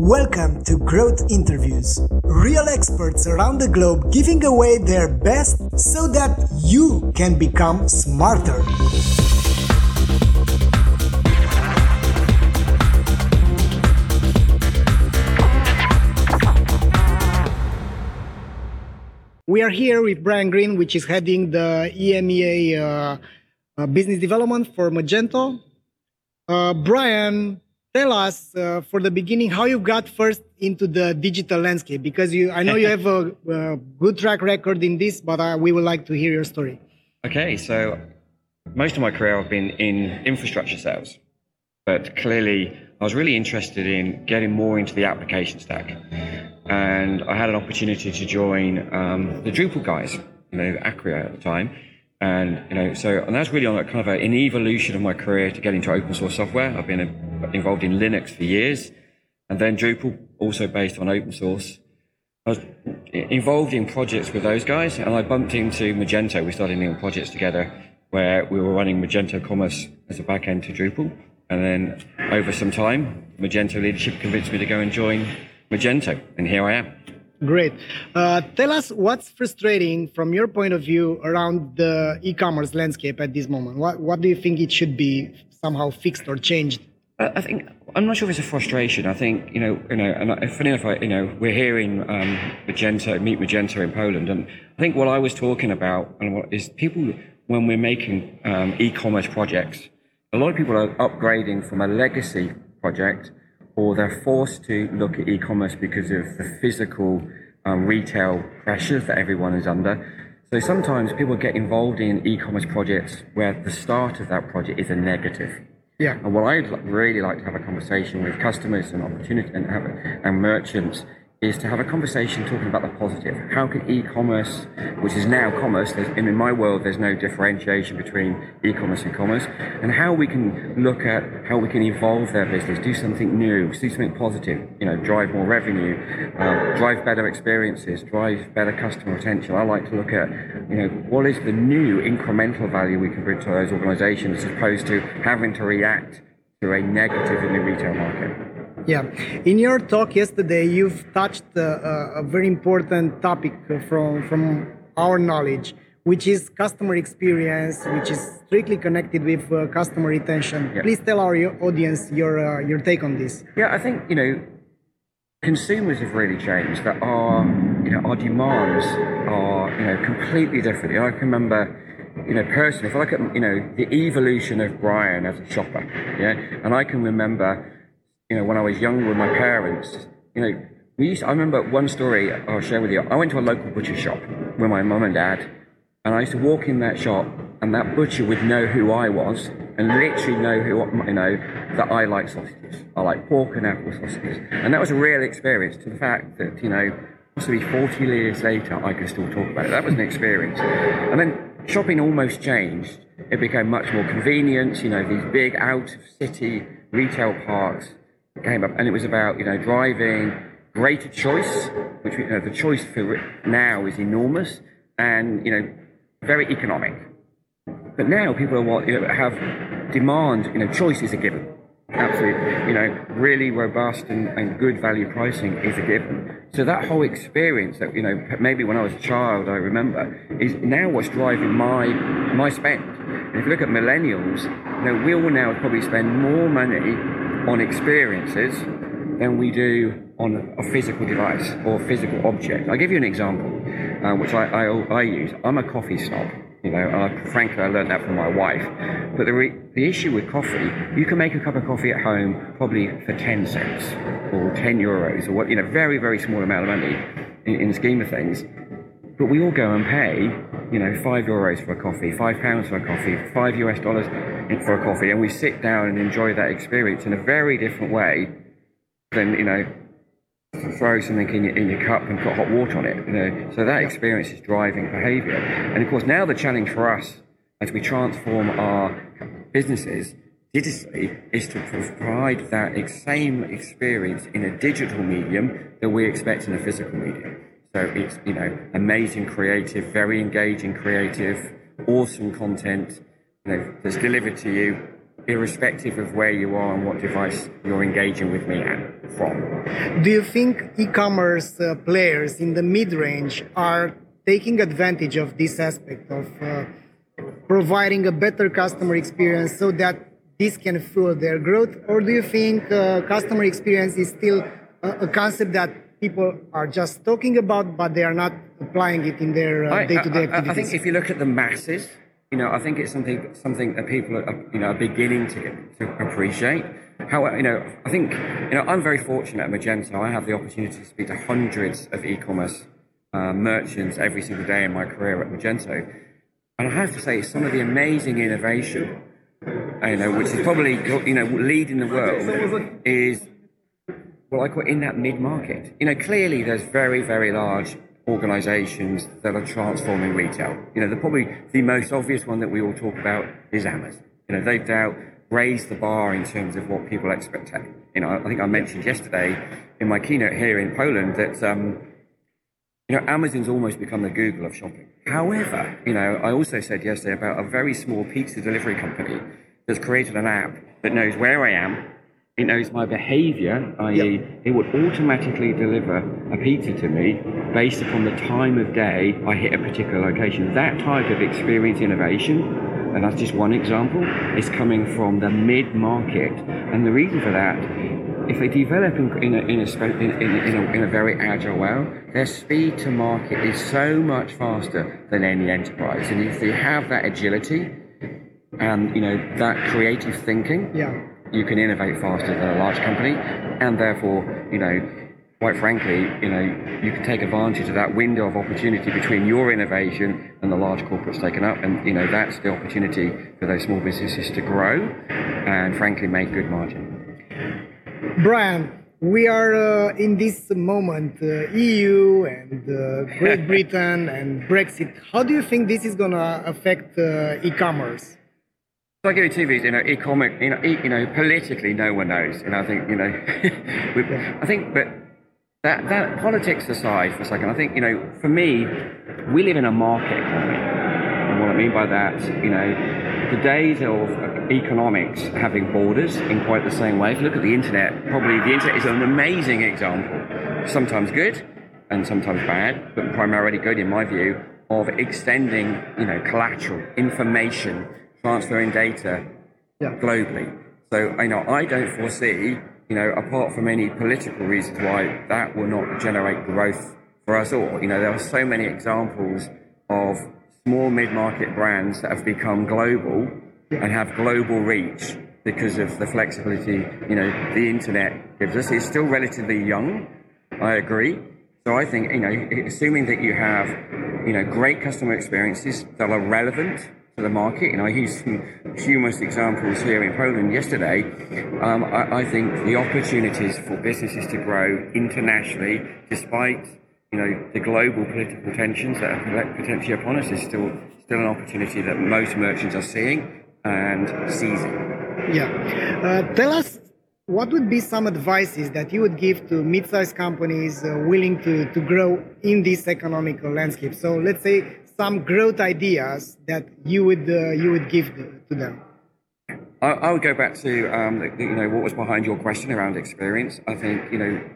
Welcome to Growth Interviews. Real experts around the globe giving away their best so that you can become smarter. We are here with Brian Green, which is heading the EMEA uh, uh, business development for Magento. Uh, Brian, tell us uh, for the beginning how you got first into the digital landscape? Because you i know you have a, a good track record in this but uh, we would like to hear your story. Okay so most of my career i've been in infrastructure sales. But clearly i was really interested in getting more into the application stack. And i had an opportunity to join um, the drupal guys you know acquia at the time and you know, so and that's really on a kind of a, an evolution of my career to get into open source software. I've been a, involved in Linux for years, and then Drupal, also based on open source. I was involved in projects with those guys, and I bumped into Magento. We started doing projects together where we were running Magento Commerce as a backend to Drupal. And then over some time, Magento leadership convinced me to go and join Magento, and here I am. Great. Uh, tell us what's frustrating from your point of view around the e-commerce landscape at this moment. What what do you think it should be somehow fixed or changed? I think I'm not sure if it's a frustration. I think you know, you know, and funny enough, you know, we're here in um, Magento, meet Magento in Poland, and I think what I was talking about and what is people when we're making um, e-commerce projects, a lot of people are upgrading from a legacy project or they're forced to look at e-commerce because of the physical um, retail pressures that everyone is under. So sometimes people get involved in e-commerce projects where the start of that project is a negative. Yeah. And what I'd really like to have a conversation with customers and opportunity and, have, and merchants is to have a conversation talking about the positive. How can e-commerce, which is now commerce, in my world, there's no differentiation between e-commerce and commerce, and how we can look at how we can evolve their business, do something new, do something positive, you know, drive more revenue, uh, drive better experiences, drive better customer retention. I like to look at, you know, what is the new incremental value we can bring to those organizations as opposed to having to react to a negative in the retail market. Yeah. In your talk yesterday, you've touched uh, a very important topic from, from our knowledge, which is customer experience, which is strictly connected with uh, customer retention. Yeah. Please tell our audience your, uh, your take on this. Yeah, I think, you know, consumers have really changed, that our, you know, our demands are, you know, completely different. You know, I can remember you know, personally, if I look at, you know, the evolution of Brian as a shopper, yeah, and I can remember you know, when I was younger with my parents, you know, we used to, I remember one story I'll share with you. I went to a local butcher shop with my mum and dad, and I used to walk in that shop, and that butcher would know who I was, and literally know who you know that I like sausages. I like pork and apple sausages, and that was a real experience. To the fact that you know, possibly 40 years later, I can still talk about it. That was an experience. And then shopping almost changed. It became much more convenient. You know, these big out of city retail parks came up, and it was about you know driving greater choice, which you know the choice for now is enormous, and you know very economic. But now people are what you know, have demand. You know, choice is a given. Absolutely, you know, really robust and, and good value pricing is a given. So that whole experience that you know maybe when I was a child I remember is now what's driving my my spend. And if you look at millennials, you know, we all now probably spend more money on experiences than we do on a physical device or physical object. I'll give you an example, uh, which I, I, I, use. I'm a coffee snob. You know, uh, frankly, I learned that from my wife. But the, re- the issue with coffee, you can make a cup of coffee at home probably for 10 cents or 10 euros or what, you know, very, very small amount of money in, in the scheme of things. But we all go and pay, you know, five euros for a coffee, five pounds for a coffee, five US dollars for a coffee, and we sit down and enjoy that experience in a very different way than, you know, throw something in your, in your cup and put hot water on it. You know, so that experience is driving behaviour. And of course, now the challenge for us as we transform our businesses digitally is to provide that same experience in a digital medium that we expect in a physical medium. So it's, you know, amazing creative, very engaging creative, awesome content, know, that's delivered to you irrespective of where you are and what device you're engaging with me at, from. Do you think e-commerce uh, players in the mid-range are taking advantage of this aspect of uh, providing a better customer experience so that this can fuel their growth, or do you think uh, customer experience is still a, a, concept that people are just talking about, but they are not applying it in their uh, day-to-day activities? I think if you look at the masses, you know, I think it's something something that people are, you know, are beginning to to appreciate. How you know, I think you know, I'm very fortunate at Magento. I have the opportunity to speak to hundreds of e-commerce uh, merchants every single day in my career at Magento, and I have to say, some of the amazing innovation, you know, which is probably you know leading the world, is well, I call in that mid market. You know, clearly there's very very large organizations that are transforming retail. You know, the probably the most obvious one that we all talk about is Amazon. You know, they've now raised the bar in terms of what people expect. You know, I think I mentioned yesterday in my keynote here in Poland that um, you know Amazon's almost become the Google of shopping. However, you know, I also said yesterday about a very small pizza delivery company that's created an app that knows where I am, it knows my behavior, i.e., yep. it would automatically deliver a pizza to me based upon the time of day I hit a particular location. That type of experience innovation, and that's just one example, is coming from the mid market. And the reason for that, if they develop in, in, a, in, a, in, in, a, in a very agile way, their speed to market is so much faster than any enterprise. And if they have that agility and you know that creative thinking, yeah you can innovate faster than a large company, and therefore, you know, quite frankly, you know, you can take advantage of that window of opportunity between your innovation and the large corporates taken up, and you know, that's the opportunity for those small businesses to grow and, frankly, make good margin. Brian, we are uh, in this moment, uh, EU and uh, Great Britain and Brexit. How do you think this is going to affect uh, e-commerce? So I give you know, e-commerce. You know, e, you know, politically, no one knows. And I think you know, we, I think, but that that politics aside for a second, I think you know, for me, we live in a market economy. And what I mean by that, you know, the days of economics having borders in quite the same way. If you look at the internet, probably the internet is an amazing example. Sometimes good and sometimes bad, but primarily good in my view of extending, you know, collateral information transferring data yeah. globally. So, you know, I don't foresee, you know, apart from any political reasons why that will not generate growth for us all. You know, there are so many examples of small mid-market brands that have become global yeah. and have global reach because of the flexibility, you know, the internet gives us. It's still relatively young, I agree. So I think, you know, assuming that you have, you know, great customer experiences that are relevant the market. You know, I used some humorous examples here in Poland yesterday. Um, I, I, think the opportunities for businesses to grow internationally, despite you know the global political tensions that are potentially upon us, is still still an opportunity that most merchants are seeing and seizing. Yeah, uh, tell us. What would be some advices that you would give to mid-sized companies uh, willing to, to grow in this economical landscape? So let's say some growth ideas that you would uh, you would give to them? I, I would go back to um, you know what was behind your question around experience. I think you know.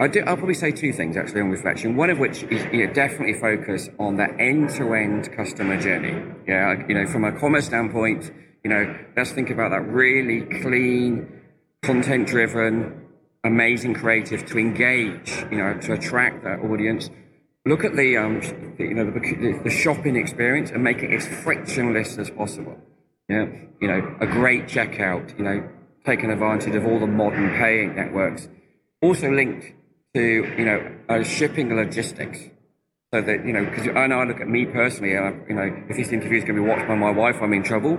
I do, I'll probably say two things actually on reflection. One of which is you know, definitely focus on that end-to-end customer journey. Yeah, you know, from a commerce standpoint, you know, let's think about that really clean, content-driven, amazing creative to engage, you know, to attract that audience look at the um, you know the, the, shopping experience and make it as frictionless as possible. Yeah, you know, a great checkout. You know, taking advantage of all the modern paying networks. Also linked to you know uh, shipping logistics. So that you know, because I know I look at me personally, you know, if this interview is going to be watched by my wife, I'm in trouble.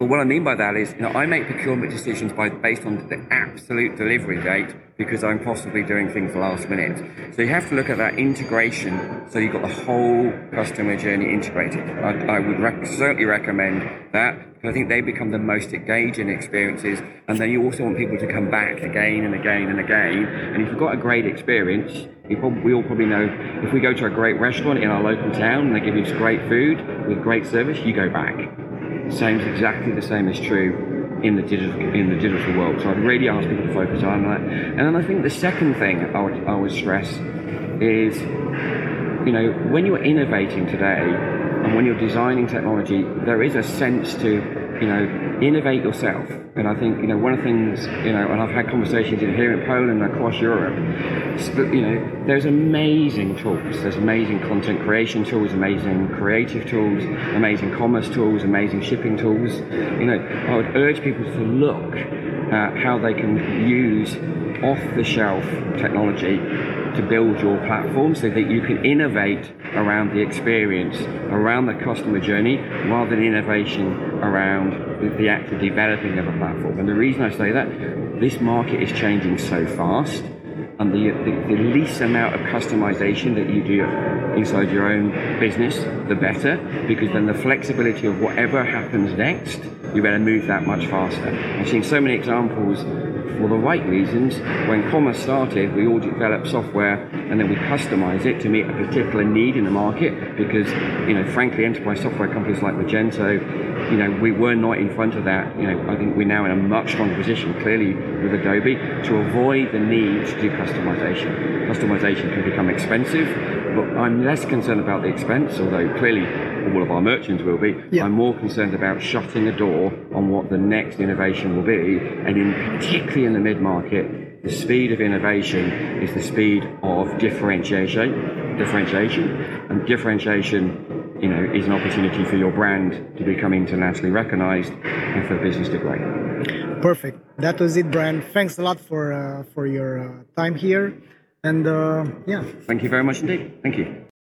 But what I mean by that is, you know, I make procurement decisions by based on the absolute delivery date because I'm possibly doing things last minute. So you have to look at that integration. So you've got the whole customer journey integrated. I, I would rec- certainly recommend that. Because I think they become the most engaging experiences, and then you also want people to come back again and again and again. And if you've got a great experience, probably, we all probably know if we go to a great restaurant in our local town and they give you great food with great service, you go back. Same exactly the same is true in the digital in the digital world. So I'd really ask people to focus on that. And then I think the second thing I would, I would stress is, you know, when you're innovating today and when you're designing technology, there is a sense to, you know, innovate yourself. And I think, you know, one of the things, you know, and I've had conversations in here in Poland and across Europe, you know, there's amazing tools. There's amazing content creation tools, amazing creative tools, amazing commerce tools, amazing shipping tools. You know, I would urge people to look at how they can use off the shelf technology to build your platform so that you can innovate around the experience, around the customer journey, rather than innovation around the, act of developing of a platform. And the reason I say that, this market is changing so fast and the, the, the, least amount of customization that you do inside your own business, the better, because then the flexibility of whatever happens next, you better move that much faster. I've seen so many examples for the right reasons. When commerce started, we all developed software and then we customize it to meet a particular need in the market because, you know, frankly, enterprise software companies like Magento, you know, we were not in front of that. You know, I think we're now in a much stronger position, clearly with Adobe, to avoid the need to do customization. Customization can become expensive, but I'm less concerned about the expense, although clearly all of our merchants will be. Yeah. I'm more concerned about shutting a door on what the next innovation will be, and in particularly in the mid-market, the speed of innovation is the speed of differentiation, differentiation, and differentiation, you know, is an opportunity for your brand to become internationally recognized and for business to grow. Perfect. That was it, Brian. Thanks a lot for uh, for your uh, time here, and uh, yeah. Thank you very much indeed. Thank you.